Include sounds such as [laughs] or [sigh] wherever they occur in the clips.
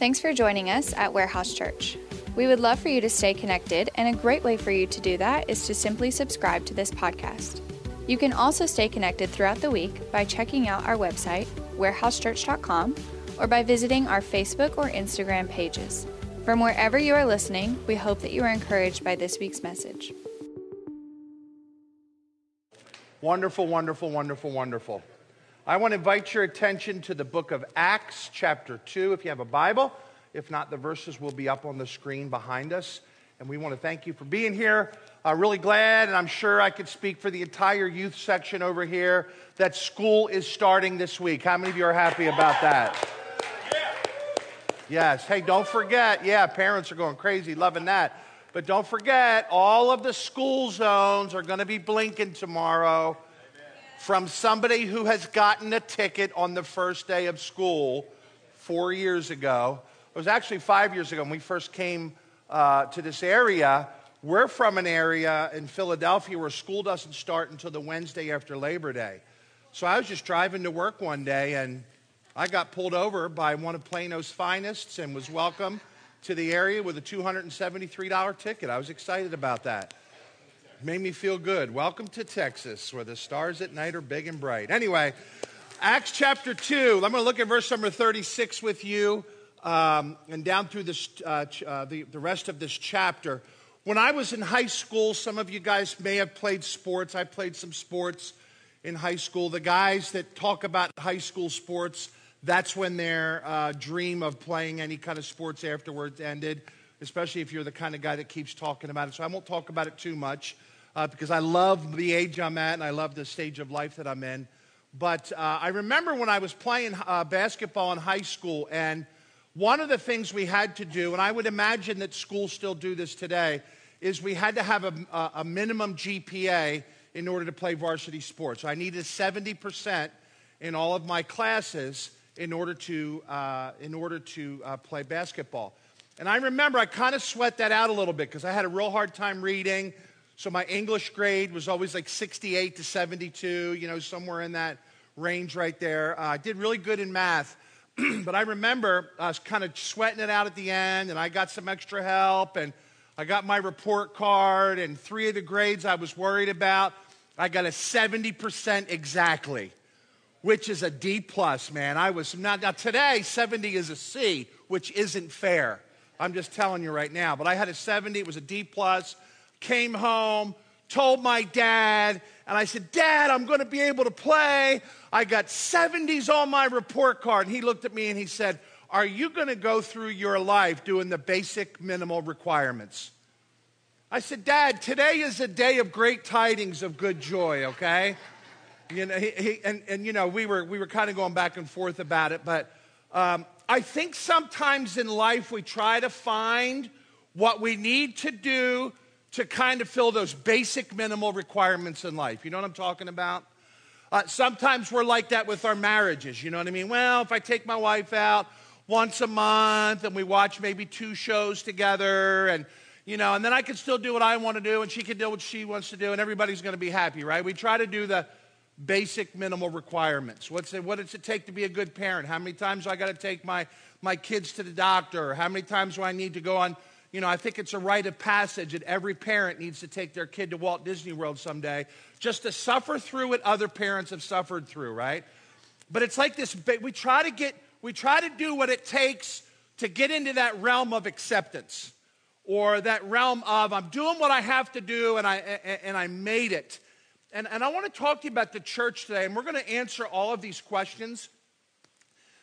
Thanks for joining us at Warehouse Church. We would love for you to stay connected, and a great way for you to do that is to simply subscribe to this podcast. You can also stay connected throughout the week by checking out our website, warehousechurch.com, or by visiting our Facebook or Instagram pages. From wherever you are listening, we hope that you are encouraged by this week's message. Wonderful, wonderful, wonderful, wonderful. I want to invite your attention to the book of Acts, chapter 2, if you have a Bible. If not, the verses will be up on the screen behind us. And we want to thank you for being here. I'm really glad, and I'm sure I could speak for the entire youth section over here, that school is starting this week. How many of you are happy about that? Yes. Hey, don't forget. Yeah, parents are going crazy loving that. But don't forget, all of the school zones are going to be blinking tomorrow from somebody who has gotten a ticket on the first day of school four years ago. It was actually five years ago when we first came uh, to this area. We're from an area in Philadelphia where school doesn't start until the Wednesday after Labor Day. So I was just driving to work one day and I got pulled over by one of Plano's finest and was welcome to the area with a $273 ticket. I was excited about that. Made me feel good. Welcome to Texas, where the stars at night are big and bright. Anyway, Acts chapter 2. I'm going to look at verse number 36 with you um, and down through this, uh, uh, the, the rest of this chapter. When I was in high school, some of you guys may have played sports. I played some sports in high school. The guys that talk about high school sports, that's when their uh, dream of playing any kind of sports afterwards ended, especially if you're the kind of guy that keeps talking about it. So I won't talk about it too much uh, because I love the age I'm at and I love the stage of life that I'm in. But uh, I remember when I was playing uh, basketball in high school, and one of the things we had to do, and I would imagine that schools still do this today, is we had to have a, a minimum GPA in order to play varsity sports. I needed 70% in all of my classes in order to, uh, in order to uh, play basketball. And I remember I kind of sweat that out a little bit because I had a real hard time reading. So my English grade was always like 68 to 72, you know, somewhere in that range right there. Uh, I did really good in math. [clears throat] but I remember I was kind of sweating it out at the end, and I got some extra help, and I got my report card, and three of the grades I was worried about, I got a 70% exactly which is a D plus, man. I was not now today 70 is a C, which isn't fair. I'm just telling you right now. But I had a 70, it was a D plus. Came home, told my dad, and I said, Dad, I'm going to be able to play. I got 70s on my report card. And he looked at me and he said, Are you going to go through your life doing the basic minimal requirements? I said, Dad, today is a day of great tidings of good joy, okay? You know, he, he, and, and, you know, we were, we were kind of going back and forth about it, but um, I think sometimes in life we try to find what we need to do to kind of fill those basic minimal requirements in life. You know what I'm talking about? Uh, sometimes we're like that with our marriages. You know what I mean? Well, if I take my wife out once a month and we watch maybe two shows together and you know, and then I can still do what I want to do and she can do what she wants to do and everybody's going to be happy, right? We try to do the basic minimal requirements. What's it, what does it take to be a good parent? How many times do I got to take my, my kids to the doctor? How many times do I need to go on? You know, I think it's a rite of passage that every parent needs to take their kid to Walt Disney World someday just to suffer through what other parents have suffered through, right? But it's like this we try to get, we try to do what it takes to get into that realm of acceptance or that realm of I'm doing what I have to do and I, and I made it. And, and I want to talk to you about the church today, and we're going to answer all of these questions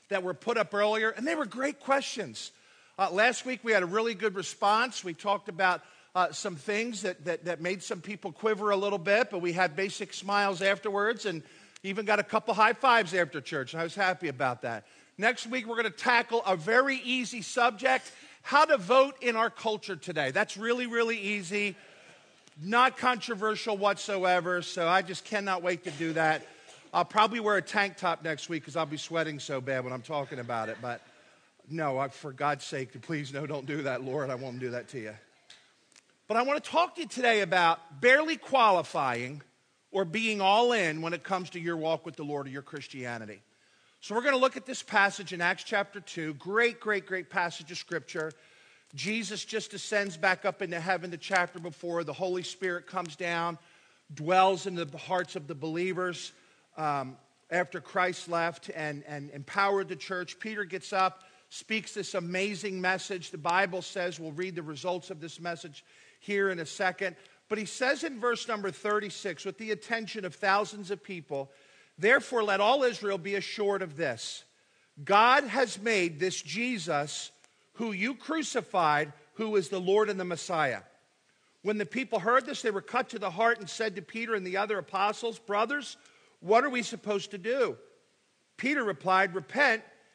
that were put up earlier, and they were great questions. Uh, last week we had a really good response. We talked about uh, some things that, that, that made some people quiver a little bit, but we had basic smiles afterwards and even got a couple high fives after church. And I was happy about that. Next week we're going to tackle a very easy subject how to vote in our culture today. That's really, really easy not controversial whatsoever, so I just cannot wait to do that. I'll probably wear a tank top next week because I'll be sweating so bad when I'm talking about it. But no, I, for God's sake, please, no, don't do that, Lord. I won't do that to you. But I want to talk to you today about barely qualifying or being all in when it comes to your walk with the Lord or your Christianity. So we're going to look at this passage in Acts chapter 2. Great, great, great passage of scripture. Jesus just ascends back up into heaven the chapter before. The Holy Spirit comes down, dwells in the hearts of the believers um, after Christ left and, and empowered the church. Peter gets up, speaks this amazing message. The Bible says, we'll read the results of this message here in a second. But he says in verse number 36, with the attention of thousands of people, Therefore, let all Israel be assured of this God has made this Jesus, who you crucified, who is the Lord and the Messiah. When the people heard this, they were cut to the heart and said to Peter and the other apostles, Brothers, what are we supposed to do? Peter replied, Repent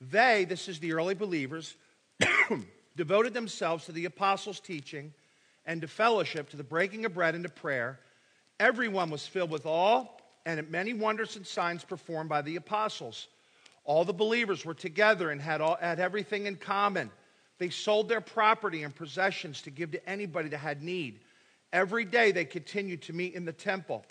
They, this is the early believers, [coughs] devoted themselves to the apostles' teaching and to fellowship, to the breaking of bread and to prayer. Everyone was filled with awe and many wonders and signs performed by the apostles. All the believers were together and had, all, had everything in common. They sold their property and possessions to give to anybody that had need. Every day they continued to meet in the temple,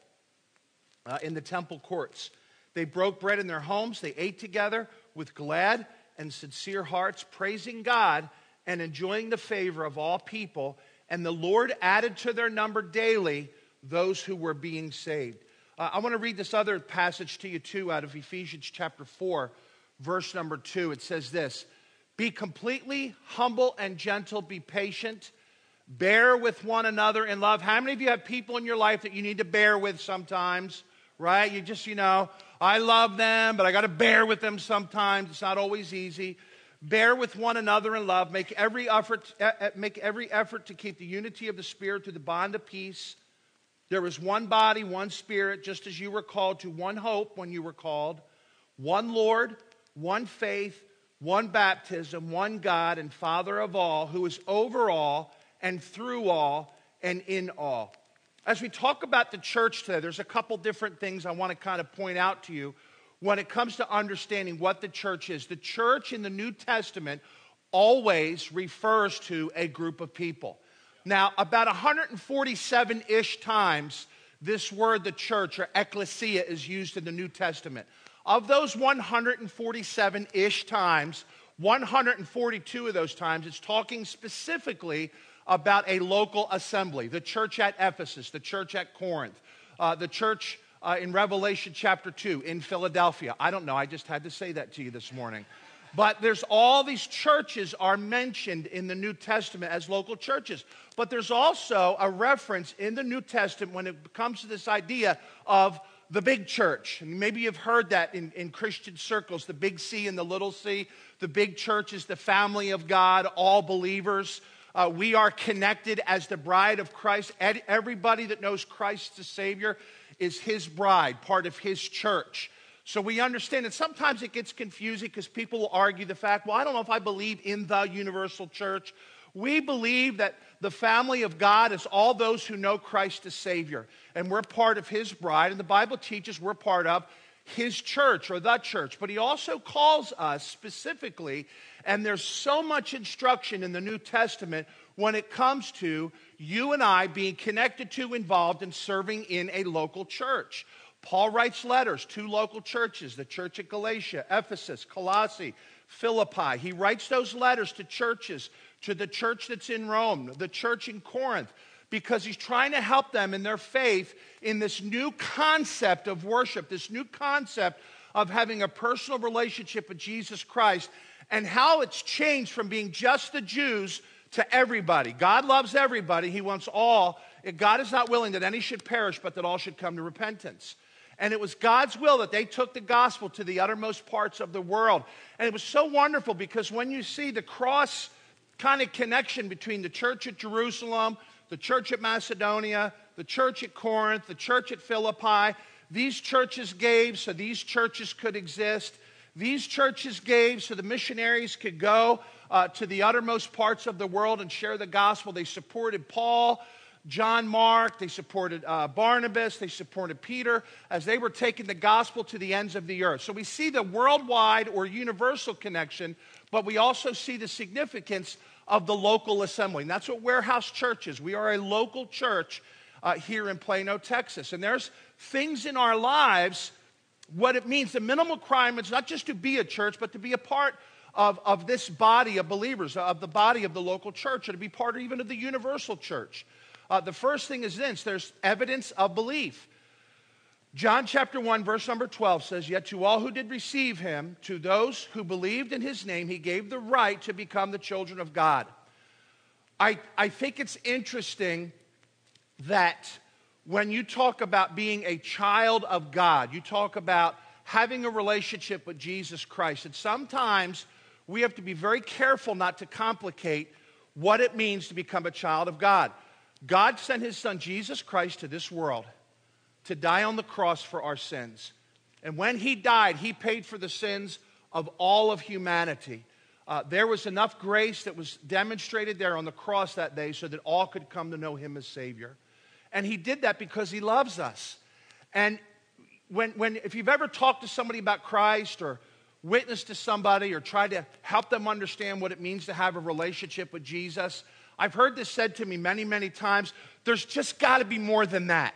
uh, in the temple courts. They broke bread in their homes. They ate together with glad and sincere hearts, praising God and enjoying the favor of all people. And the Lord added to their number daily those who were being saved. Uh, I want to read this other passage to you, too, out of Ephesians chapter 4, verse number 2. It says this Be completely humble and gentle, be patient, bear with one another in love. How many of you have people in your life that you need to bear with sometimes? Right? You just, you know, I love them, but I got to bear with them sometimes. It's not always easy. Bear with one another in love. Make every effort, make every effort to keep the unity of the Spirit through the bond of peace. There is one body, one spirit, just as you were called to one hope when you were called, one Lord, one faith, one baptism, one God and Father of all, who is over all and through all and in all. As we talk about the church today, there's a couple different things I want to kind of point out to you when it comes to understanding what the church is. The church in the New Testament always refers to a group of people. Now, about 147 ish times, this word, the church or ecclesia, is used in the New Testament. Of those 147 ish times, 142 of those times, it's talking specifically about a local assembly the church at Ephesus, the church at Corinth, uh, the church uh, in Revelation chapter 2 in Philadelphia. I don't know, I just had to say that to you this morning. But there's all these churches are mentioned in the New Testament as local churches. But there's also a reference in the New Testament when it comes to this idea of the big church. And maybe you've heard that in, in Christian circles the big C and the little c. The big church is the family of God, all believers. Uh, we are connected as the bride of Christ. Everybody that knows Christ the Savior is his bride, part of his church. So we understand that sometimes it gets confusing because people will argue the fact, well, I don't know if I believe in the universal church. We believe that the family of God is all those who know Christ as Savior, and we're part of His bride, and the Bible teaches we're part of His church or the church. But He also calls us specifically, and there's so much instruction in the New Testament when it comes to you and I being connected to, involved, in serving in a local church. Paul writes letters to local churches, the church at Galatia, Ephesus, Colossae, Philippi. He writes those letters to churches, to the church that's in Rome, the church in Corinth, because he's trying to help them in their faith in this new concept of worship, this new concept of having a personal relationship with Jesus Christ, and how it's changed from being just the Jews to everybody. God loves everybody, He wants all. God is not willing that any should perish, but that all should come to repentance. And it was God's will that they took the gospel to the uttermost parts of the world. And it was so wonderful because when you see the cross kind of connection between the church at Jerusalem, the church at Macedonia, the church at Corinth, the church at Philippi, these churches gave so these churches could exist. these churches gave so the missionaries could go uh, to the uttermost parts of the world and share the gospel. They supported Paul, John Mark, they supported uh, Barnabas, they supported Peter as they were taking the gospel to the ends of the earth. So we see the worldwide or universal connection, but we also see the significance of the local assembly. And that's what Warehouse Church is. We are a local church uh, here in Plano, Texas. And there's things in our lives what it means. The minimal crime is not just to be a church, but to be a part of, of this body of believers, of the body of the local church, or to be part even of the universal church. Uh, the first thing is this there's evidence of belief. John chapter 1, verse number 12 says, Yet to all who did receive him, to those who believed in his name, he gave the right to become the children of God. I, I think it's interesting that when you talk about being a child of God, you talk about having a relationship with Jesus Christ. And sometimes we have to be very careful not to complicate what it means to become a child of God. God sent his son Jesus Christ to this world to die on the cross for our sins. And when he died, he paid for the sins of all of humanity. Uh, there was enough grace that was demonstrated there on the cross that day so that all could come to know him as Savior. And he did that because he loves us. And when, when, if you've ever talked to somebody about Christ or witnessed to somebody or tried to help them understand what it means to have a relationship with Jesus, I've heard this said to me many, many times. There's just got to be more than that,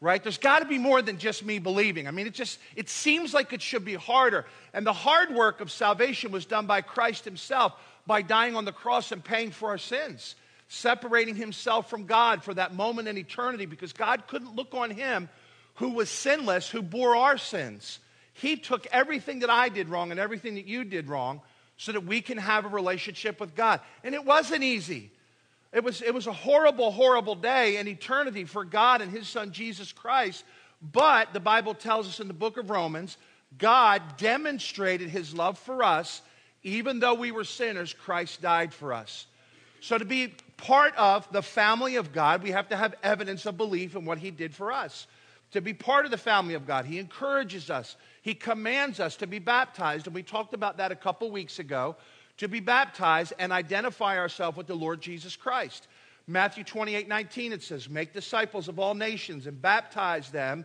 right? There's got to be more than just me believing. I mean, it just it seems like it should be harder. And the hard work of salvation was done by Christ Himself by dying on the cross and paying for our sins separating himself from God for that moment in eternity because God couldn't look on him who was sinless, who bore our sins. He took everything that I did wrong and everything that you did wrong so that we can have a relationship with God. And it wasn't easy. It was, it was a horrible, horrible day in eternity for God and his son Jesus Christ. But the Bible tells us in the book of Romans, God demonstrated his love for us. Even though we were sinners, Christ died for us. So, to be part of the family of God, we have to have evidence of belief in what He did for us. To be part of the family of God, He encourages us, He commands us to be baptized. And we talked about that a couple weeks ago to be baptized and identify ourselves with the Lord Jesus Christ. Matthew 28 19, it says, Make disciples of all nations and baptize them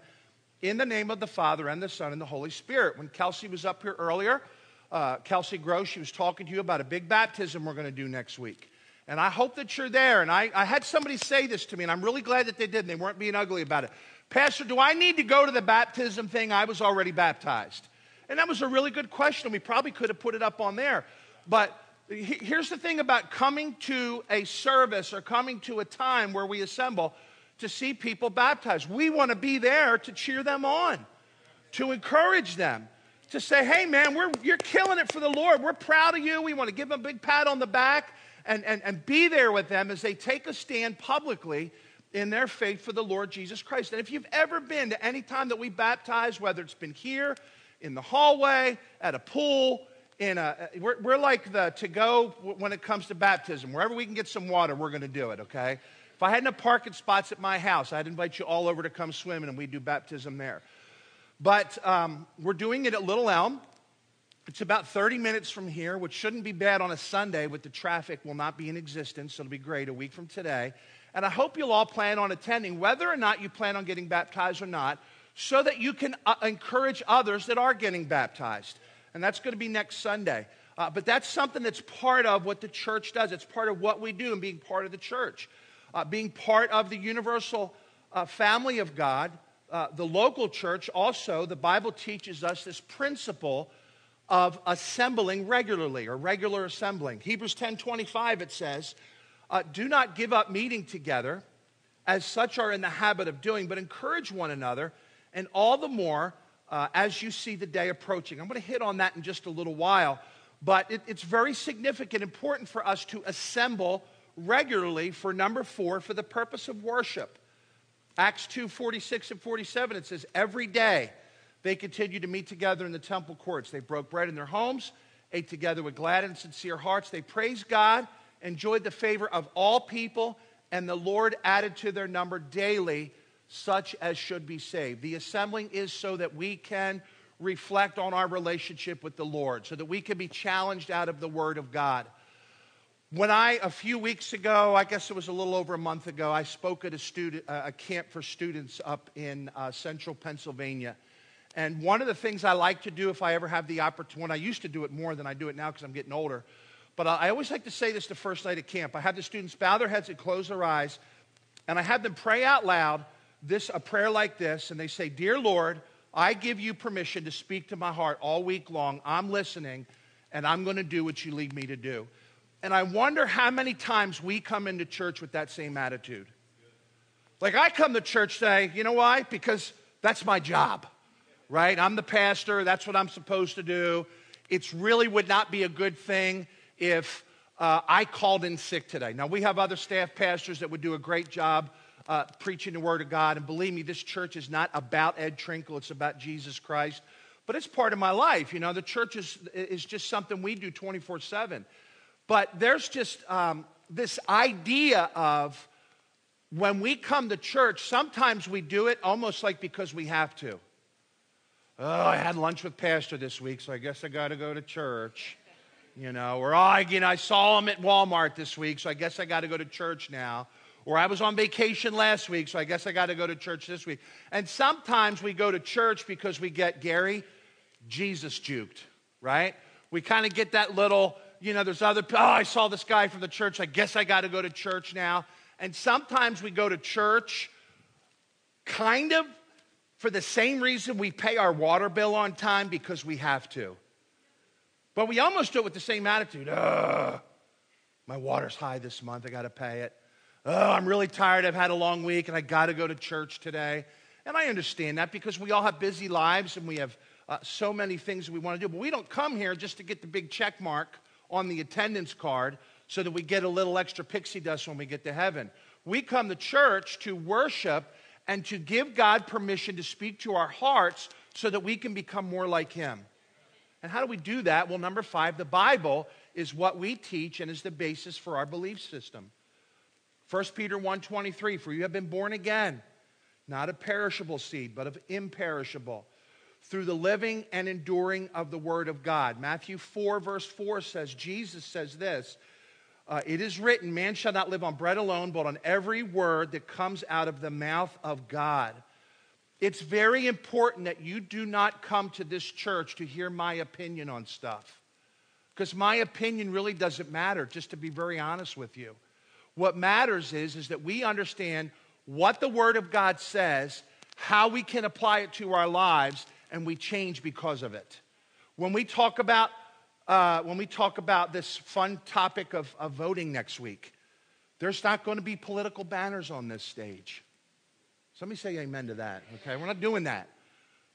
in the name of the Father and the Son and the Holy Spirit. When Kelsey was up here earlier, uh, Kelsey Gross, she was talking to you about a big baptism we're going to do next week. And I hope that you're there. And I, I had somebody say this to me, and I'm really glad that they did, and they weren't being ugly about it. Pastor, do I need to go to the baptism thing? I was already baptized. And that was a really good question. We probably could have put it up on there. But here's the thing about coming to a service or coming to a time where we assemble to see people baptized. We want to be there to cheer them on, to encourage them, to say, hey, man, we're, you're killing it for the Lord. We're proud of you. We want to give them a big pat on the back and, and, and be there with them as they take a stand publicly in their faith for the Lord Jesus Christ. And if you've ever been to any time that we baptize, whether it's been here, in the hallway, at a pool, in a, we're, we're like the to go when it comes to baptism. Wherever we can get some water, we're going to do it, okay? If I had no parking spots at my house, I'd invite you all over to come swimming and we'd do baptism there. But um, we're doing it at Little Elm. It's about 30 minutes from here, which shouldn't be bad on a Sunday, but the traffic will not be in existence. So it'll be great a week from today. And I hope you'll all plan on attending, whether or not you plan on getting baptized or not, so that you can uh, encourage others that are getting baptized. And that's going to be next Sunday. Uh, but that's something that's part of what the church does. It's part of what we do and being part of the church. Uh, being part of the universal uh, family of God, uh, the local church also, the Bible teaches us this principle of assembling regularly or regular assembling. Hebrews 10:25 it says, uh, "Do not give up meeting together, as such are in the habit of doing, but encourage one another, and all the more uh, as you see the day approaching." I'm going to hit on that in just a little while, but it, it's very significant, important for us to assemble regularly for number four for the purpose of worship. Acts 2 46 and 47, it says, Every day they continued to meet together in the temple courts. They broke bread in their homes, ate together with glad and sincere hearts. They praised God, enjoyed the favor of all people, and the Lord added to their number daily such as should be saved. The assembling is so that we can reflect on our relationship with the Lord so that we can be challenged out of the Word of God. When I, a few weeks ago, I guess it was a little over a month ago, I spoke at a, student, a camp for students up in uh, central Pennsylvania. And one of the things I like to do if I ever have the opportunity, when I used to do it more than I do it now because I'm getting older, but I always like to say this the first night at camp. I have the students bow their heads and close their eyes, and I have them pray out loud this a prayer like this, and they say, Dear Lord, I give you permission to speak to my heart all week long. I'm listening, and I'm going to do what you lead me to do. And I wonder how many times we come into church with that same attitude. Like I come to church say, you know why? Because that's my job, right? I'm the pastor. That's what I'm supposed to do. It really would not be a good thing if uh, I called in sick today. Now, we have other staff pastors that would do a great job uh, preaching the Word of God. And believe me, this church is not about Ed Trinkle, it's about Jesus Christ. But it's part of my life. You know, the church is, is just something we do 24 7. But there's just um, this idea of when we come to church, sometimes we do it almost like because we have to. Oh, I had lunch with Pastor this week, so I guess I got to go to church. You know, or oh, you know, I saw him at Walmart this week, so I guess I got to go to church now. Or I was on vacation last week, so I guess I got to go to church this week. And sometimes we go to church because we get Gary Jesus juked, right? We kind of get that little you know, there's other, oh, I saw this guy from the church. I guess I got to go to church now. And sometimes we go to church kind of for the same reason we pay our water bill on time because we have to. But we almost do it with the same attitude. Ugh, my water's high this month. I got to pay it. Oh, I'm really tired. I've had a long week and I got to go to church today. And I understand that because we all have busy lives and we have uh, so many things we want to do. But we don't come here just to get the big check mark on the attendance card so that we get a little extra pixie dust when we get to heaven. We come to church to worship and to give God permission to speak to our hearts so that we can become more like Him. And how do we do that? Well, number five, the Bible is what we teach and is the basis for our belief system. 1 Peter 1:23 For you have been born again, not of perishable seed, but of imperishable through the living and enduring of the Word of God. Matthew 4, verse 4 says, Jesus says this uh, It is written, Man shall not live on bread alone, but on every word that comes out of the mouth of God. It's very important that you do not come to this church to hear my opinion on stuff. Because my opinion really doesn't matter, just to be very honest with you. What matters is, is that we understand what the Word of God says, how we can apply it to our lives, and we change because of it. When we talk about, uh, when we talk about this fun topic of, of voting next week, there's not going to be political banners on this stage. Somebody say amen to that, okay? We're not doing that.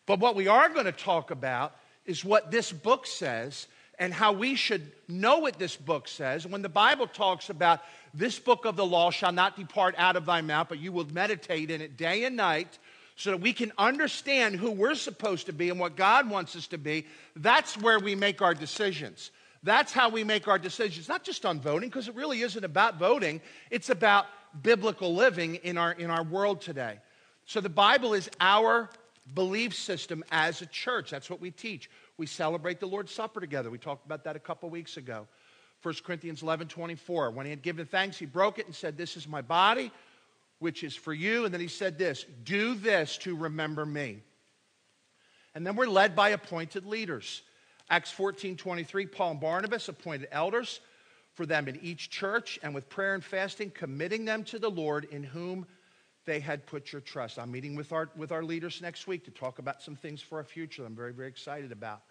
But what we are going to talk about is what this book says and how we should know what this book says. When the Bible talks about this book of the law shall not depart out of thy mouth, but you will meditate in it day and night so that we can understand who we're supposed to be and what God wants us to be, that's where we make our decisions. That's how we make our decisions, not just on voting, because it really isn't about voting, it's about biblical living in our, in our world today. So the Bible is our belief system as a church. That's what we teach. We celebrate the Lord's Supper together. We talked about that a couple weeks ago. 1 Corinthians 11 24. When he had given thanks, he broke it and said, This is my body which is for you. And then he said this do this to remember me. And then we're led by appointed leaders. Acts 14 23, Paul and Barnabas appointed elders for them in each church, and with prayer and fasting, committing them to the Lord in whom they had put your trust. I'm meeting with our, with our leaders next week to talk about some things for our future I'm very, very excited about.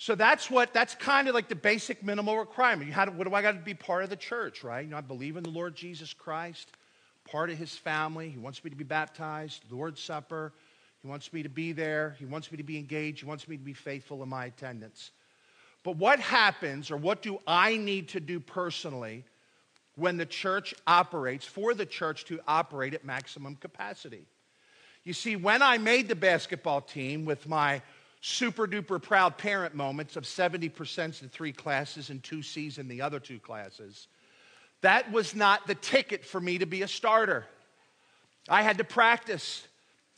So that's what, that's kind of like the basic minimal requirement. What do I got to be part of the church, right? You know, I believe in the Lord Jesus Christ part of his family. He wants me to be baptized, Lord's Supper. He wants me to be there. He wants me to be engaged. He wants me to be faithful in my attendance. But what happens, or what do I need to do personally when the church operates, for the church to operate at maximum capacity? You see, when I made the basketball team with my super duper proud parent moments of 70% in three classes and two C's in the other two classes, that was not the ticket for me to be a starter. I had to practice.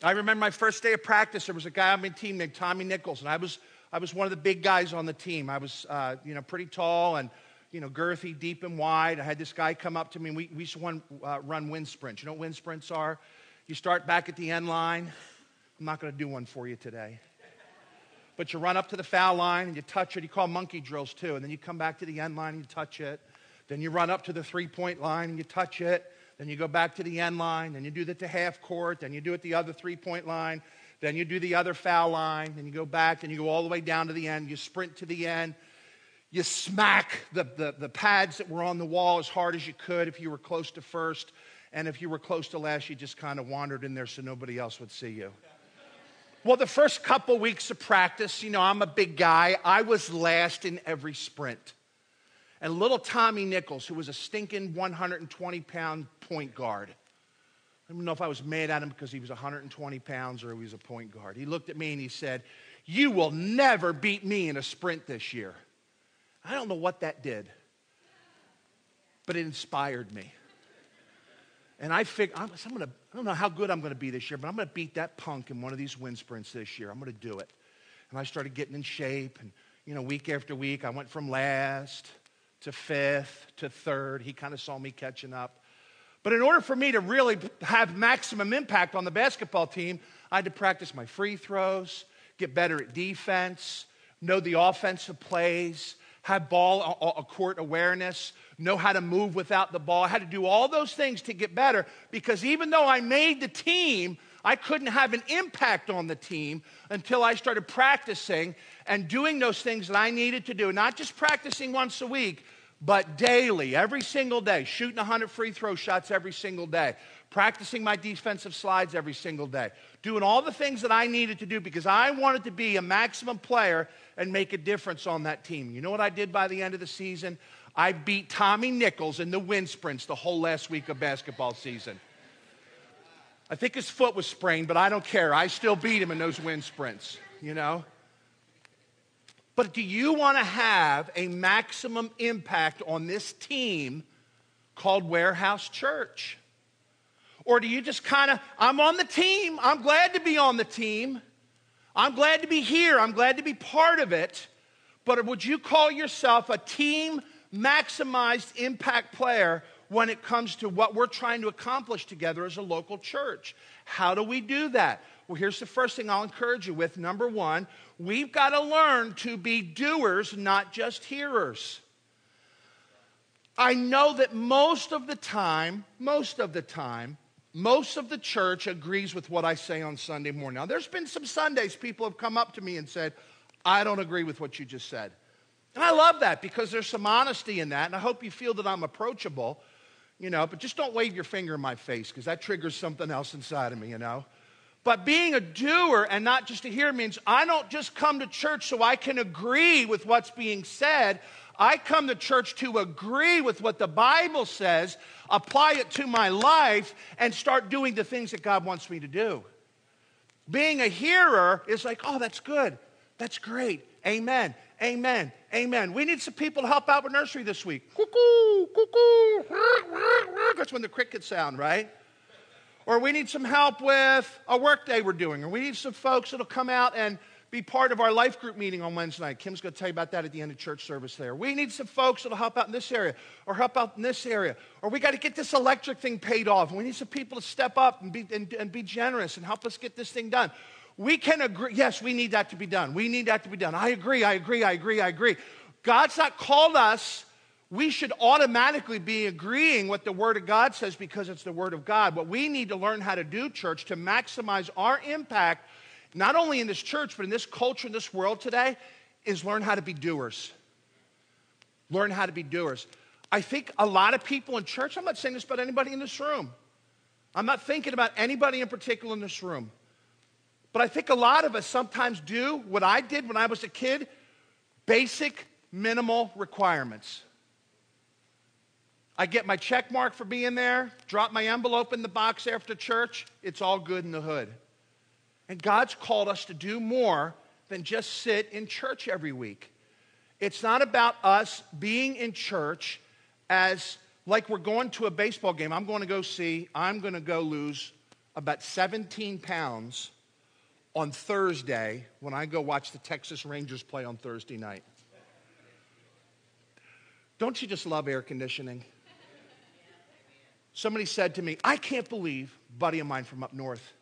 I remember my first day of practice, there was a guy on my team named Tommy Nichols, and I was, I was one of the big guys on the team. I was, uh, you know, pretty tall and, you know, girthy, deep and wide. I had this guy come up to me, and we, we used to run, uh, run wind sprints. You know what wind sprints are? You start back at the end line. I'm not going to do one for you today. But you run up to the foul line and you touch it. You call monkey drills too. And then you come back to the end line and you touch it. Then you run up to the three point line and you touch it. Then you go back to the end line. Then you do that to half court. Then you do it the other three point line. Then you do the other foul line. Then you go back. Then you go all the way down to the end. You sprint to the end. You smack the, the, the pads that were on the wall as hard as you could if you were close to first. And if you were close to last, you just kind of wandered in there so nobody else would see you. Well, the first couple weeks of practice, you know, I'm a big guy. I was last in every sprint. And little Tommy Nichols, who was a stinking 120 pound point guard, I don't know if I was mad at him because he was 120 pounds or he was a point guard. He looked at me and he said, You will never beat me in a sprint this year. I don't know what that did, but it inspired me. And I figured, I'm, I'm gonna, I don't know how good I'm going to be this year, but I'm going to beat that punk in one of these wind sprints this year. I'm going to do it. And I started getting in shape. And, you know, week after week, I went from last to fifth to third. He kind of saw me catching up. But in order for me to really have maximum impact on the basketball team, I had to practice my free throws, get better at defense, know the offensive plays, have ball a court awareness, know how to move without the ball. I had to do all those things to get better because even though I made the team, I couldn't have an impact on the team until I started practicing and doing those things that I needed to do. Not just practicing once a week, but daily, every single day, shooting 100 free throw shots every single day, practicing my defensive slides every single day, doing all the things that I needed to do because I wanted to be a maximum player and make a difference on that team. You know what I did by the end of the season? I beat Tommy Nichols in the wind sprints the whole last week of basketball season. I think his foot was sprained, but I don't care. I still beat him in those wind sprints, you know? But do you want to have a maximum impact on this team called Warehouse Church? Or do you just kind of, I'm on the team, I'm glad to be on the team, I'm glad to be here, I'm glad to be part of it, but would you call yourself a team maximized impact player when it comes to what we're trying to accomplish together as a local church. How do we do that? Well, here's the first thing I'll encourage you with. Number one, we've got to learn to be doers, not just hearers. I know that most of the time, most of the time, most of the church agrees with what I say on Sunday morning. Now, there's been some Sundays people have come up to me and said, I don't agree with what you just said. And I love that because there's some honesty in that. And I hope you feel that I'm approachable, you know, but just don't wave your finger in my face because that triggers something else inside of me, you know. But being a doer and not just a hearer means I don't just come to church so I can agree with what's being said. I come to church to agree with what the Bible says, apply it to my life, and start doing the things that God wants me to do. Being a hearer is like, oh, that's good. That's great. Amen. Amen. Amen. We need some people to help out with nursery this week. Cuckoo, cuckoo. That's when the crickets sound, right? Or we need some help with a work day we're doing. Or we need some folks that'll come out and be part of our life group meeting on Wednesday night. Kim's going to tell you about that at the end of church service there. We need some folks that'll help out in this area or help out in this area. Or we got to get this electric thing paid off. We need some people to step up and be, and, and be generous and help us get this thing done we can agree, yes, we need that to be done. We need that to be done. I agree, I agree, I agree, I agree. God's not called us. We should automatically be agreeing what the Word of God says because it's the Word of God. What we need to learn how to do, church, to maximize our impact, not only in this church, but in this culture, in this world today, is learn how to be doers. Learn how to be doers. I think a lot of people in church, I'm not saying this about anybody in this room. I'm not thinking about anybody in particular in this room. But I think a lot of us sometimes do what I did when I was a kid basic, minimal requirements. I get my check mark for being there, drop my envelope in the box after church, it's all good in the hood. And God's called us to do more than just sit in church every week. It's not about us being in church as like we're going to a baseball game. I'm going to go see, I'm going to go lose about 17 pounds on Thursday when I go watch the Texas Rangers play on Thursday night. Don't you just love air conditioning? Somebody said to me, I can't believe, buddy of mine from up north,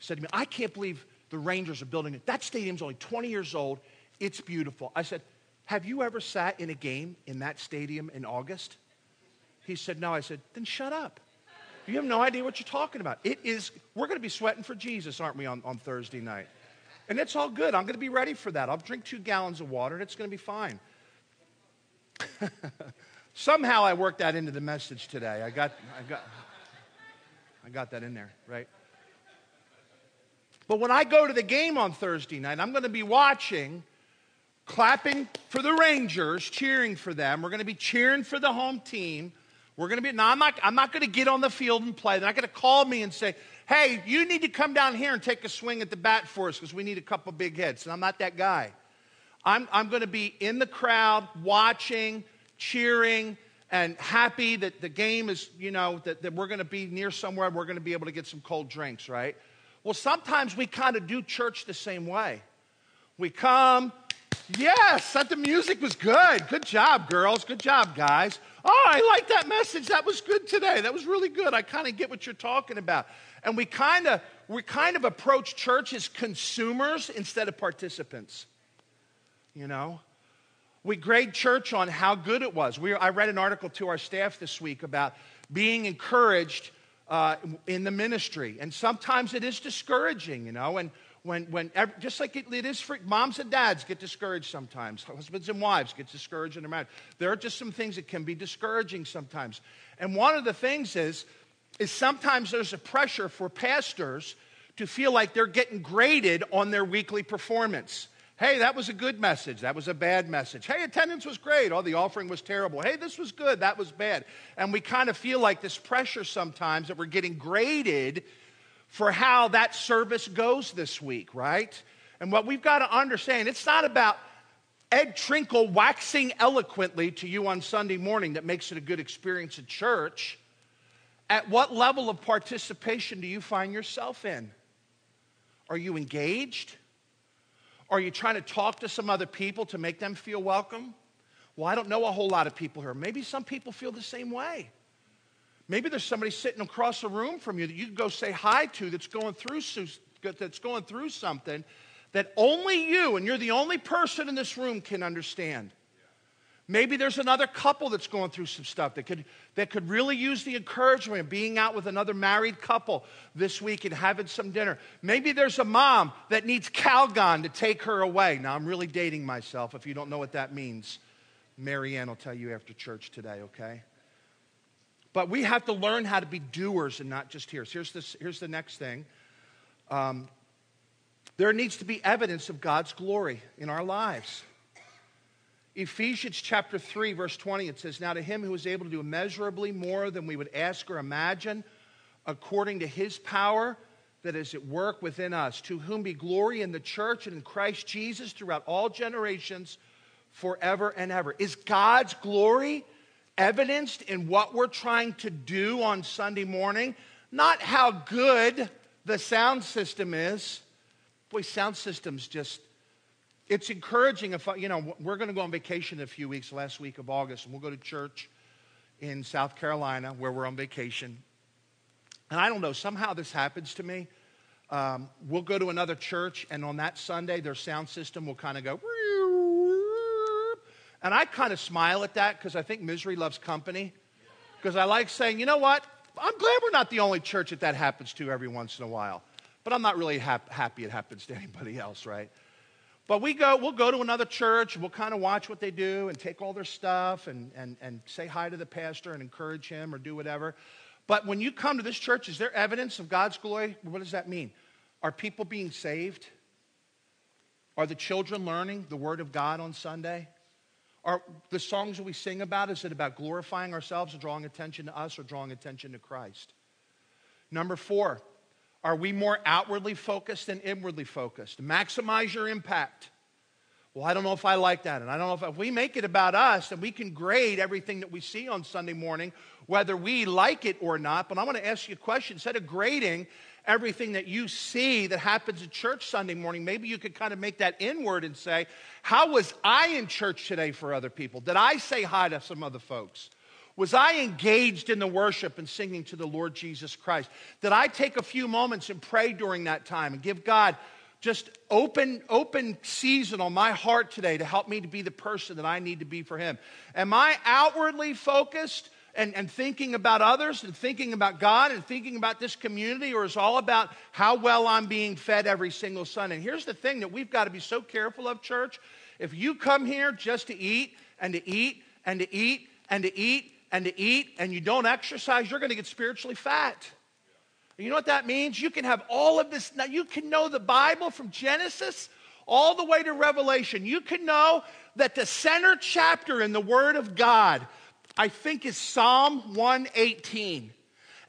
said to me, I can't believe the Rangers are building it. That stadium's only 20 years old. It's beautiful. I said, Have you ever sat in a game in that stadium in August? He said, No. I said, Then shut up. You have no idea what you're talking about. It is, we're going to be sweating for Jesus, aren't we, on, on Thursday night? And it's all good. I'm going to be ready for that. I'll drink two gallons of water and it's going to be fine. [laughs] Somehow I worked that into the message today. I got, I got, I got that in there, right? But when I go to the game on Thursday night, I'm going to be watching, clapping for the Rangers, cheering for them. We're going to be cheering for the home team. We're going to be, now I'm not, I'm not going to get on the field and play. They're not going to call me and say, hey, you need to come down here and take a swing at the bat for us because we need a couple big hits. And I'm not that guy. I'm, I'm going to be in the crowd watching, cheering, and happy that the game is, you know, that, that we're going to be near somewhere and we're going to be able to get some cold drinks, right? Well, sometimes we kind of do church the same way. We come, yes, that the music was good. Good job, girls. Good job, guys. Oh, I like that message. That was good today. That was really good. I kind of get what you're talking about. And we kind of we kind of approach church as consumers instead of participants. You know? We grade church on how good it was. We, I read an article to our staff this week about being encouraged uh, in the ministry. And sometimes it is discouraging, you know, and when, when just like it, it is for moms and dads get discouraged sometimes. Husbands and wives get discouraged in their marriage. There are just some things that can be discouraging sometimes. And one of the things is is sometimes there's a pressure for pastors to feel like they're getting graded on their weekly performance hey that was a good message that was a bad message hey attendance was great oh the offering was terrible hey this was good that was bad and we kind of feel like this pressure sometimes that we're getting graded for how that service goes this week, right? And what we've got to understand, it's not about Ed Trinkle waxing eloquently to you on Sunday morning that makes it a good experience at church. At what level of participation do you find yourself in? Are you engaged? Are you trying to talk to some other people to make them feel welcome? Well, I don't know a whole lot of people here. Maybe some people feel the same way. Maybe there's somebody sitting across the room from you that you can go say hi to that's going through, that's going through something that only you, and you're the only person in this room, can understand. Maybe there's another couple that's going through some stuff that could, that could really use the encouragement of being out with another married couple this week and having some dinner. Maybe there's a mom that needs Calgon to take her away. Now, I'm really dating myself. If you don't know what that means, Marianne will tell you after church today, okay? But we have to learn how to be doers and not just hearers. Here's, here's the next thing um, there needs to be evidence of God's glory in our lives. Ephesians chapter 3, verse 20, it says, Now to him who is able to do immeasurably more than we would ask or imagine, according to his power that is at work within us, to whom be glory in the church and in Christ Jesus throughout all generations, forever and ever. Is God's glory evidenced in what we're trying to do on Sunday morning, not how good the sound system is. Boy, sound systems just, it's encouraging if, you know, we're going to go on vacation in a few weeks, last week of August, and we'll go to church in South Carolina where we're on vacation. And I don't know, somehow this happens to me. Um, we'll go to another church, and on that Sunday, their sound system will kind of go, and I kind of smile at that because I think misery loves company. Because I like saying, you know what? I'm glad we're not the only church that that happens to every once in a while. But I'm not really hap- happy it happens to anybody else, right? But we go, we'll go to another church, we'll kind of watch what they do and take all their stuff and, and, and say hi to the pastor and encourage him or do whatever. But when you come to this church, is there evidence of God's glory? What does that mean? Are people being saved? Are the children learning the Word of God on Sunday? Are the songs that we sing about, is it about glorifying ourselves or drawing attention to us or drawing attention to Christ? Number four, are we more outwardly focused than inwardly focused? Maximize your impact. Well, I don't know if I like that. And I don't know if, if we make it about us and we can grade everything that we see on Sunday morning, whether we like it or not. But I want to ask you a question. Instead of grading everything that you see that happens at church Sunday morning, maybe you could kind of make that inward and say, How was I in church today for other people? Did I say hi to some other folks? Was I engaged in the worship and singing to the Lord Jesus Christ? Did I take a few moments and pray during that time and give God just open open season on my heart today to help me to be the person that I need to be for him? Am I outwardly focused and, and thinking about others and thinking about God and thinking about this community, or is all about how well I'm being fed every single Sunday? And here's the thing that we've got to be so careful of, church. If you come here just to eat and to eat and to eat and to eat and to eat and you don't exercise, you're going to get spiritually fat. And you know what that means? You can have all of this. Now, you can know the Bible from Genesis all the way to Revelation. You can know that the center chapter in the Word of God, I think, is Psalm 118.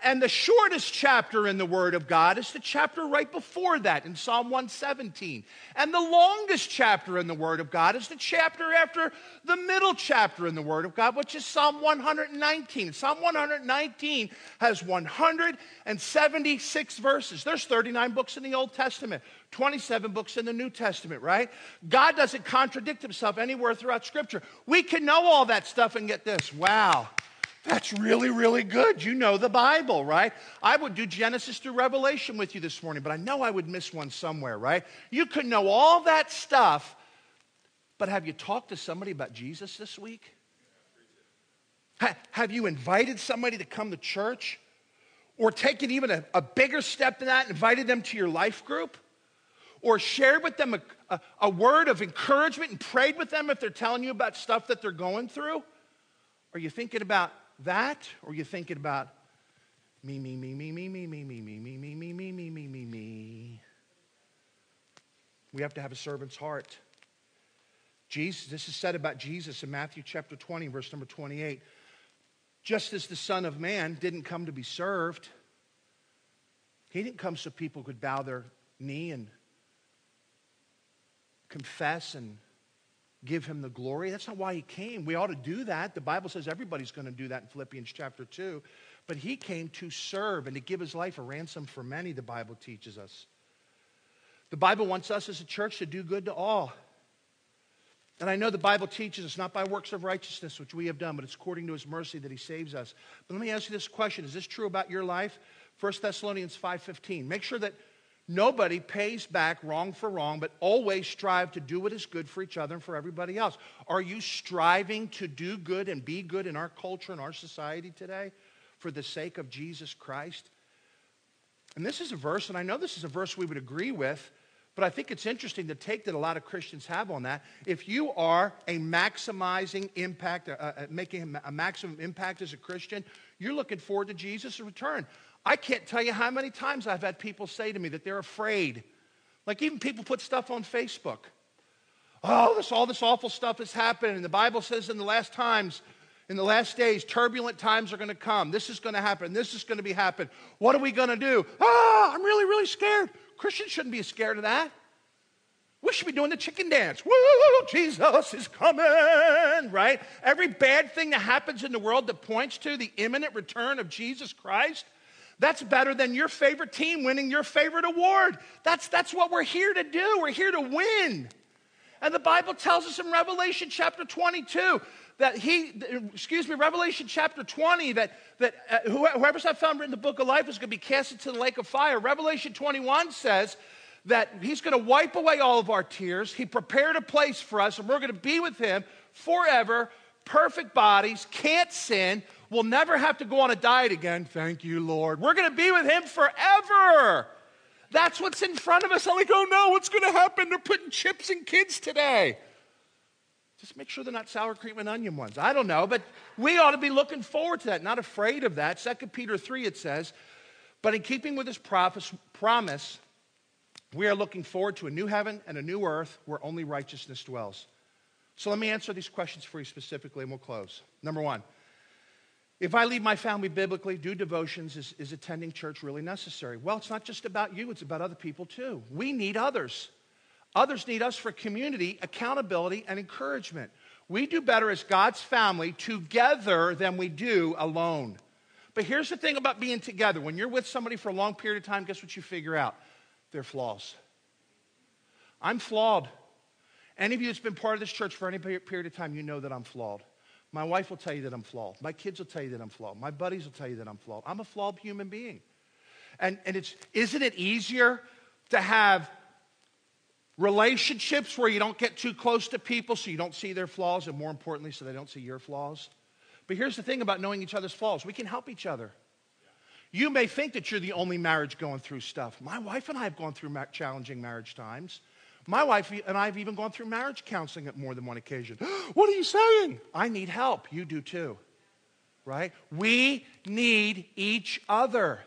And the shortest chapter in the Word of God is the chapter right before that in Psalm 117. And the longest chapter in the Word of God is the chapter after the middle chapter in the Word of God, which is Psalm 119. Psalm 119 has 176 verses. There's 39 books in the Old Testament, 27 books in the New Testament, right? God doesn't contradict himself anywhere throughout Scripture. We can know all that stuff and get this wow. That's really, really good. You know the Bible, right? I would do Genesis to Revelation with you this morning, but I know I would miss one somewhere, right? You could know all that stuff, but have you talked to somebody about Jesus this week? Have you invited somebody to come to church? Or taken even a, a bigger step than that, and invited them to your life group? Or shared with them a, a, a word of encouragement and prayed with them if they're telling you about stuff that they're going through? Are you thinking about that, or you thinking about me, me, me, me, me, me, me, me, me, me, me, me, me, me, me, me, me. We have to have a servant's heart. Jesus, this is said about Jesus in Matthew chapter 20, verse number 28. Just as the Son of Man didn't come to be served, he didn't come so people could bow their knee and confess and give him the glory. That's not why he came. We ought to do that. The Bible says everybody's going to do that in Philippians chapter 2. But he came to serve and to give his life a ransom for many, the Bible teaches us. The Bible wants us as a church to do good to all. And I know the Bible teaches us not by works of righteousness, which we have done, but it's according to his mercy that he saves us. But let me ask you this question Is this true about your life? 1 Thessalonians 5.15. Make sure that Nobody pays back wrong for wrong, but always strive to do what is good for each other and for everybody else. Are you striving to do good and be good in our culture and our society today for the sake of Jesus Christ? And this is a verse, and I know this is a verse we would agree with, but I think it's interesting to take that a lot of Christians have on that. If you are a maximizing impact, uh, uh, making a maximum impact as a Christian, you're looking forward to Jesus' return. I can't tell you how many times I've had people say to me that they're afraid. Like even people put stuff on Facebook. Oh, this, all this awful stuff has happened. And the Bible says in the last times, in the last days, turbulent times are going to come. This is going to happen. This is going to be happen. What are we going to do? Ah, I'm really, really scared. Christians shouldn't be scared of that. We should be doing the chicken dance. Woo, Jesus is coming, right? Every bad thing that happens in the world that points to the imminent return of Jesus Christ, that's better than your favorite team winning your favorite award. That's, that's what we're here to do. We're here to win. And the Bible tells us in Revelation chapter 22 that he, excuse me, Revelation chapter 20, that, that uh, whoever's not found written in the book of life is going to be cast into the lake of fire. Revelation 21 says that he's going to wipe away all of our tears. He prepared a place for us, and we're going to be with him forever, perfect bodies, can't sin, We'll never have to go on a diet again. Thank you, Lord. We're going to be with Him forever. That's what's in front of us. I'm like, oh no, what's going to happen? They're putting chips in kids today. Just make sure they're not sour cream and onion ones. I don't know, but we ought to be looking forward to that, not afraid of that. 2 Peter 3, it says, but in keeping with his promise, we are looking forward to a new heaven and a new earth where only righteousness dwells. So let me answer these questions for you specifically, and we'll close. Number one, if I leave my family biblically, do devotions, is, is attending church really necessary? Well, it's not just about you, it's about other people too. We need others. Others need us for community, accountability, and encouragement. We do better as God's family together than we do alone. But here's the thing about being together when you're with somebody for a long period of time, guess what you figure out? Their flaws. I'm flawed. Any of you that's been part of this church for any period of time, you know that I'm flawed. My wife will tell you that I'm flawed. My kids will tell you that I'm flawed. My buddies will tell you that I'm flawed. I'm a flawed human being. And, and it's, isn't it easier to have relationships where you don't get too close to people so you don't see their flaws, and more importantly, so they don't see your flaws? But here's the thing about knowing each other's flaws we can help each other. You may think that you're the only marriage going through stuff. My wife and I have gone through challenging marriage times. My wife and I have even gone through marriage counseling at more than one occasion. [gasps] what are you saying? I need help. You do too. Right? We need each other.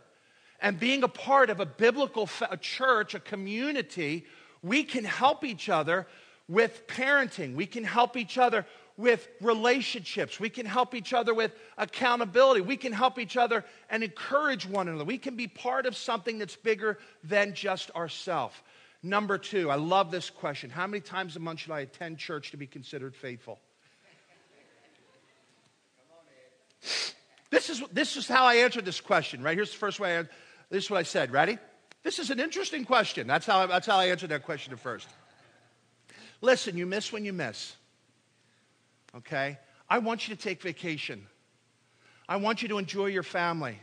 And being a part of a biblical a church, a community, we can help each other with parenting. We can help each other with relationships. We can help each other with accountability. We can help each other and encourage one another. We can be part of something that's bigger than just ourselves. Number two, I love this question. How many times a month should I attend church to be considered faithful? This is, this is how I answered this question, right? Here's the first way I, this is what I said. Ready? This is an interesting question. That's how, that's how I answered that question at first. Listen, you miss when you miss. Okay? I want you to take vacation. I want you to enjoy your family.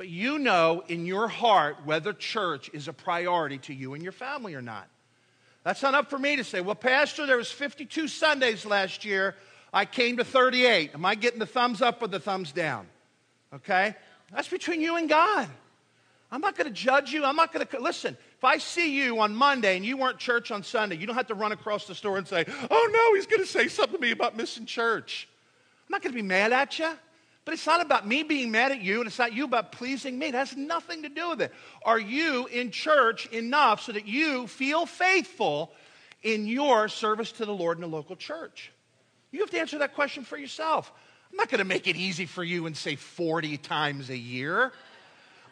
But you know in your heart whether church is a priority to you and your family or not. That's not up for me to say, well, Pastor, there was 52 Sundays last year. I came to 38. Am I getting the thumbs up or the thumbs down? Okay? That's between you and God. I'm not going to judge you. I'm not going to listen. If I see you on Monday and you weren't church on Sunday, you don't have to run across the store and say, "Oh no, he's going to say something to me about missing church." I'm not going to be mad at you. But it's not about me being mad at you, and it's not you about pleasing me. It has nothing to do with it. Are you in church enough so that you feel faithful in your service to the Lord in a local church? You have to answer that question for yourself. I'm not going to make it easy for you and say 40 times a year.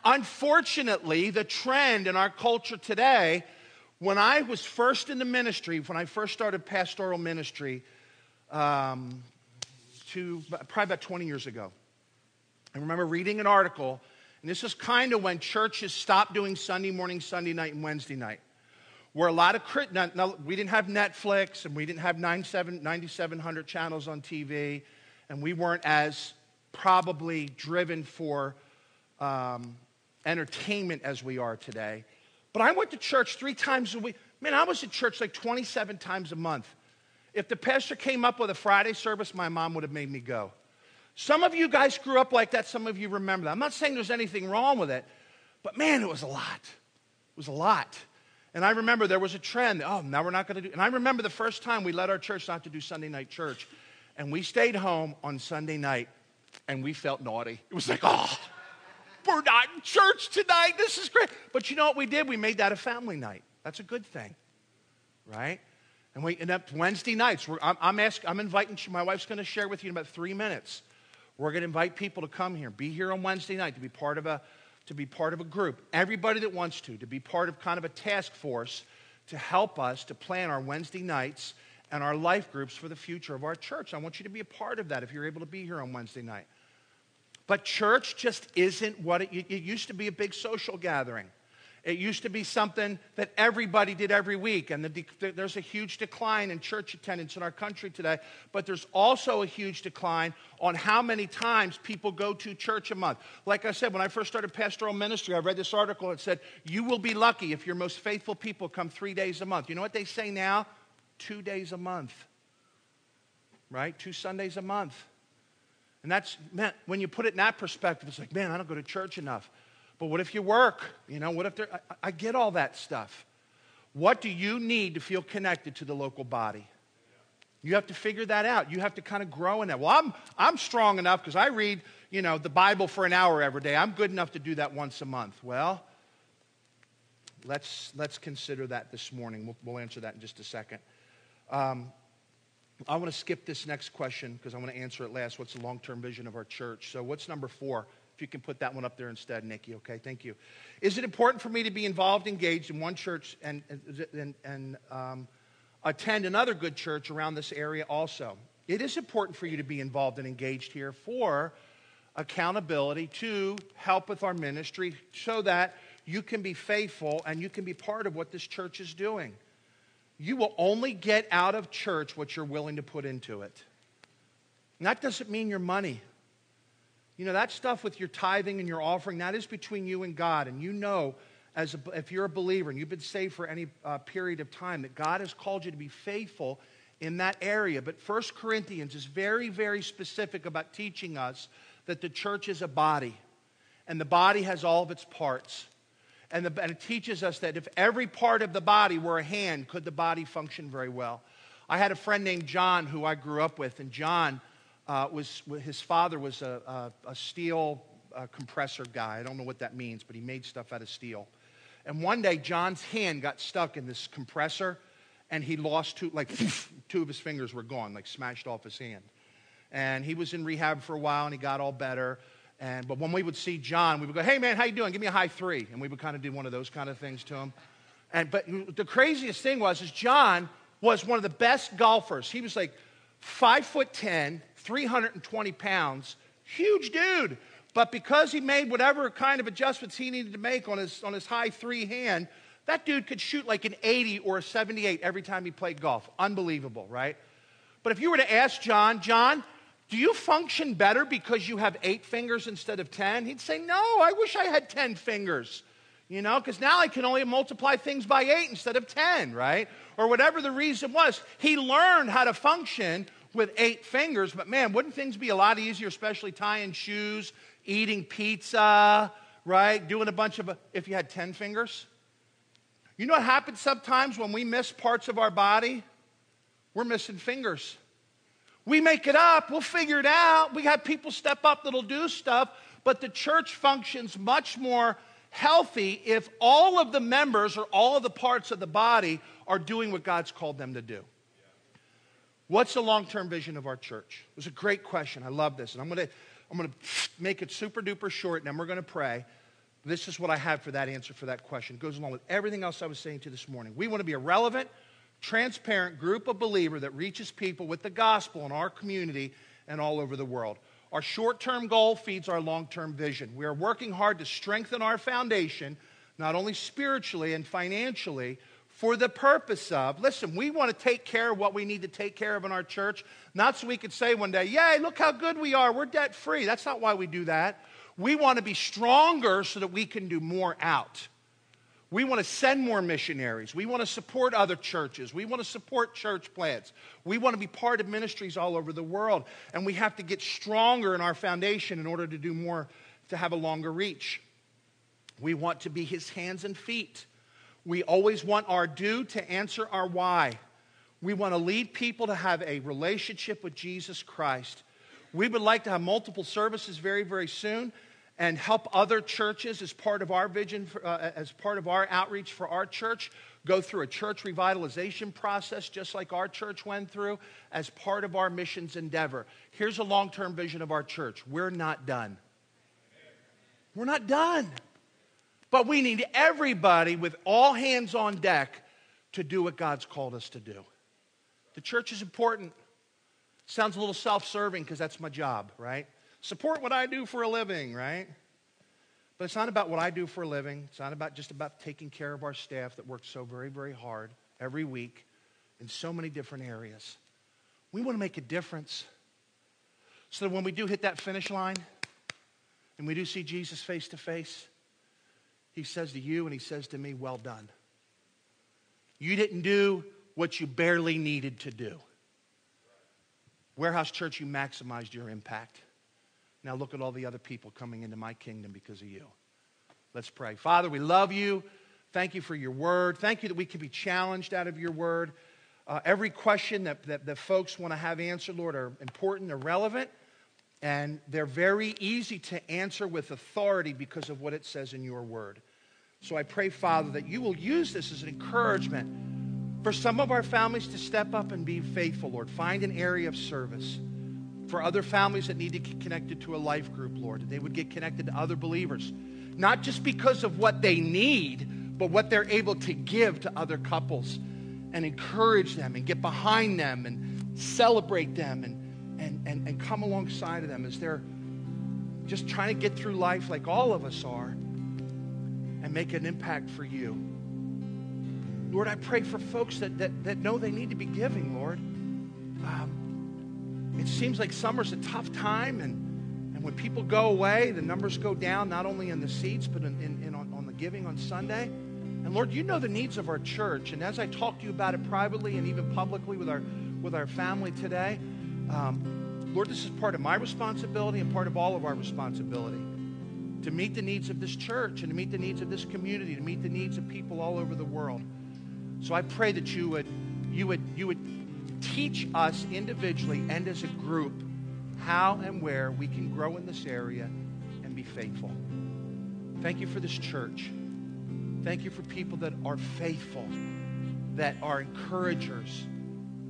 Unfortunately, the trend in our culture today, when I was first in the ministry, when I first started pastoral ministry, um, to probably about 20 years ago, I remember reading an article, and this is kind of when churches stopped doing Sunday morning, Sunday night, and Wednesday night. Where a lot of, now, now, we didn't have Netflix and we didn't have 9,700 channels on TV, and we weren't as probably driven for um, entertainment as we are today. But I went to church three times a week. Man, I was at church like 27 times a month. If the pastor came up with a Friday service, my mom would have made me go. Some of you guys grew up like that, some of you remember that. I'm not saying there's anything wrong with it, but man, it was a lot. It was a lot. And I remember there was a trend. Oh, now we're not going to do. And I remember the first time we led our church not to do Sunday night church, and we stayed home on Sunday night, and we felt naughty. It was like, oh, we're not in church tonight. This is great. But you know what we did? We made that a family night. That's a good thing, right? And we end up Wednesday nights. I'm, I'm, ask, I'm inviting. My wife's going to share with you in about three minutes. We're going to invite people to come here, be here on Wednesday night to be part of a to be part of a group. Everybody that wants to, to be part of kind of a task force to help us to plan our Wednesday nights and our life groups for the future of our church. I want you to be a part of that if you're able to be here on Wednesday night. But church just isn't what it, it used to be a big social gathering. It used to be something that everybody did every week, and the, there's a huge decline in church attendance in our country today. But there's also a huge decline on how many times people go to church a month. Like I said, when I first started pastoral ministry, I read this article. It said, You will be lucky if your most faithful people come three days a month. You know what they say now? Two days a month, right? Two Sundays a month. And that's, when you put it in that perspective, it's like, man, I don't go to church enough. But what if you work? You know, what if there, I, I get all that stuff. What do you need to feel connected to the local body? You have to figure that out. You have to kind of grow in that. Well, I'm, I'm strong enough because I read, you know, the Bible for an hour every day. I'm good enough to do that once a month. Well, let's, let's consider that this morning. We'll, we'll answer that in just a second. Um, I want to skip this next question because I want to answer it last. What's the long term vision of our church? So, what's number four? If you can put that one up there instead, Nikki, okay? Thank you. Is it important for me to be involved, engaged in one church, and, and, and um, attend another good church around this area also? It is important for you to be involved and engaged here for accountability, to help with our ministry, so that you can be faithful and you can be part of what this church is doing. You will only get out of church what you're willing to put into it. And that doesn't mean your money. You know, that stuff with your tithing and your offering, that is between you and God. And you know, as a, if you're a believer and you've been saved for any uh, period of time, that God has called you to be faithful in that area. But First Corinthians is very, very specific about teaching us that the church is a body, and the body has all of its parts. And, the, and, it teaches us that if every part of the body were a hand, could the body function very well? I had a friend named John who I grew up with, and John uh, was his father was a, a, a steel uh, compressor guy. I don't know what that means, but he made stuff out of steel. And one day, John's hand got stuck in this compressor, and he lost two, like [laughs] two of his fingers were gone, like smashed off his hand. And he was in rehab for a while, and he got all better. And but when we would see John, we would go, "Hey man, how you doing? Give me a high three. And we would kind of do one of those kind of things to him. And but the craziest thing was, is John was one of the best golfers. He was like five foot ten, 320 pounds, huge dude. But because he made whatever kind of adjustments he needed to make on his, on his high three hand, that dude could shoot like an 80 or a 78 every time he played golf. Unbelievable, right? But if you were to ask John, John, do you function better because you have eight fingers instead of 10? He'd say, No, I wish I had 10 fingers. You know, because now I can only multiply things by eight instead of 10, right? Or whatever the reason was. He learned how to function with eight fingers, but man, wouldn't things be a lot easier, especially tying shoes, eating pizza, right? Doing a bunch of, if you had 10 fingers? You know what happens sometimes when we miss parts of our body? We're missing fingers. We make it up, we'll figure it out. We have people step up that'll do stuff, but the church functions much more healthy if all of the members or all of the parts of the body are doing what God's called them to do. What's the long term vision of our church? It was a great question. I love this. And I'm going to I'm going to make it super duper short, and then we're going to pray. This is what I have for that answer for that question. It goes along with everything else I was saying to you this morning. We want to be a relevant, transparent group of believer that reaches people with the gospel in our community and all over the world. Our short term goal feeds our long term vision. We are working hard to strengthen our foundation, not only spiritually and financially, for the purpose of, listen, we want to take care of what we need to take care of in our church, not so we could say one day, yay, look how good we are, we're debt free. That's not why we do that. We want to be stronger so that we can do more out. We want to send more missionaries. We want to support other churches. We want to support church plants. We want to be part of ministries all over the world. And we have to get stronger in our foundation in order to do more, to have a longer reach. We want to be his hands and feet. We always want our do to answer our why. We want to lead people to have a relationship with Jesus Christ. We would like to have multiple services very, very soon and help other churches as part of our vision, for, uh, as part of our outreach for our church, go through a church revitalization process just like our church went through as part of our missions endeavor. Here's a long term vision of our church we're not done. We're not done. But we need everybody with all hands on deck to do what God's called us to do. The church is important. Sounds a little self serving because that's my job, right? Support what I do for a living, right? But it's not about what I do for a living. It's not about just about taking care of our staff that works so very, very hard every week in so many different areas. We want to make a difference so that when we do hit that finish line and we do see Jesus face to face, he says to you and he says to me, Well done. You didn't do what you barely needed to do. Warehouse Church, you maximized your impact. Now look at all the other people coming into my kingdom because of you. Let's pray. Father, we love you. Thank you for your word. Thank you that we can be challenged out of your word. Uh, every question that, that, that folks want to have answered, Lord, are important, they're relevant, and they're very easy to answer with authority because of what it says in your word. So I pray, Father, that you will use this as an encouragement for some of our families to step up and be faithful, Lord. Find an area of service. for other families that need to get connected to a life group, Lord, that they would get connected to other believers, not just because of what they need, but what they're able to give to other couples and encourage them and get behind them and celebrate them and, and, and, and come alongside of them as they're just trying to get through life like all of us are and make an impact for you. Lord, I pray for folks that, that, that know they need to be giving, Lord. Um, it seems like summer's a tough time, and, and when people go away, the numbers go down, not only in the seats, but in, in, in on, on the giving on Sunday. And Lord, you know the needs of our church. And as I talk to you about it privately and even publicly with our, with our family today, um, Lord, this is part of my responsibility and part of all of our responsibility to meet the needs of this church and to meet the needs of this community, to meet the needs of people all over the world. So I pray that you would, you would, you would teach us individually and as a group how and where we can grow in this area and be faithful. Thank you for this church. Thank you for people that are faithful, that are encouragers,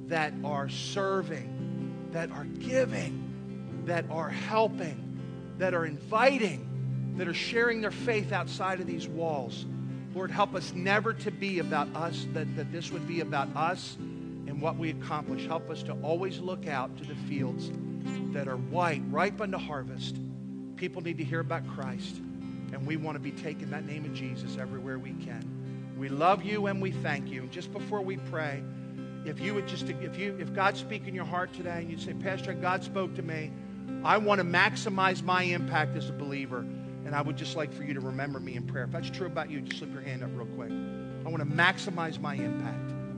that are serving, that are giving, that are helping, that are inviting, that are sharing their faith outside of these walls. Lord, help us never to be about us, that, that this would be about us and what we accomplish. Help us to always look out to the fields that are white, ripe unto harvest. People need to hear about Christ, and we want to be taking that name of Jesus everywhere we can. We love you and we thank you. And Just before we pray, if you would just, if you, if God speak in your heart today and you say, Pastor, God spoke to me, I want to maximize my impact as a believer. And I would just like for you to remember me in prayer. If that's true about you, just slip your hand up real quick. I want to maximize my impact.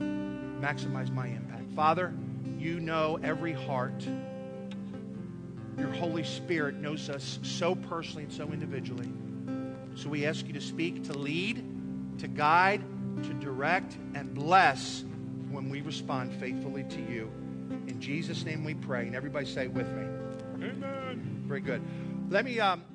Maximize my impact. Father, you know every heart. Your Holy Spirit knows us so personally and so individually. So we ask you to speak, to lead, to guide, to direct, and bless when we respond faithfully to you. In Jesus' name we pray. And everybody say it with me. Amen. Very good. Let me. Um,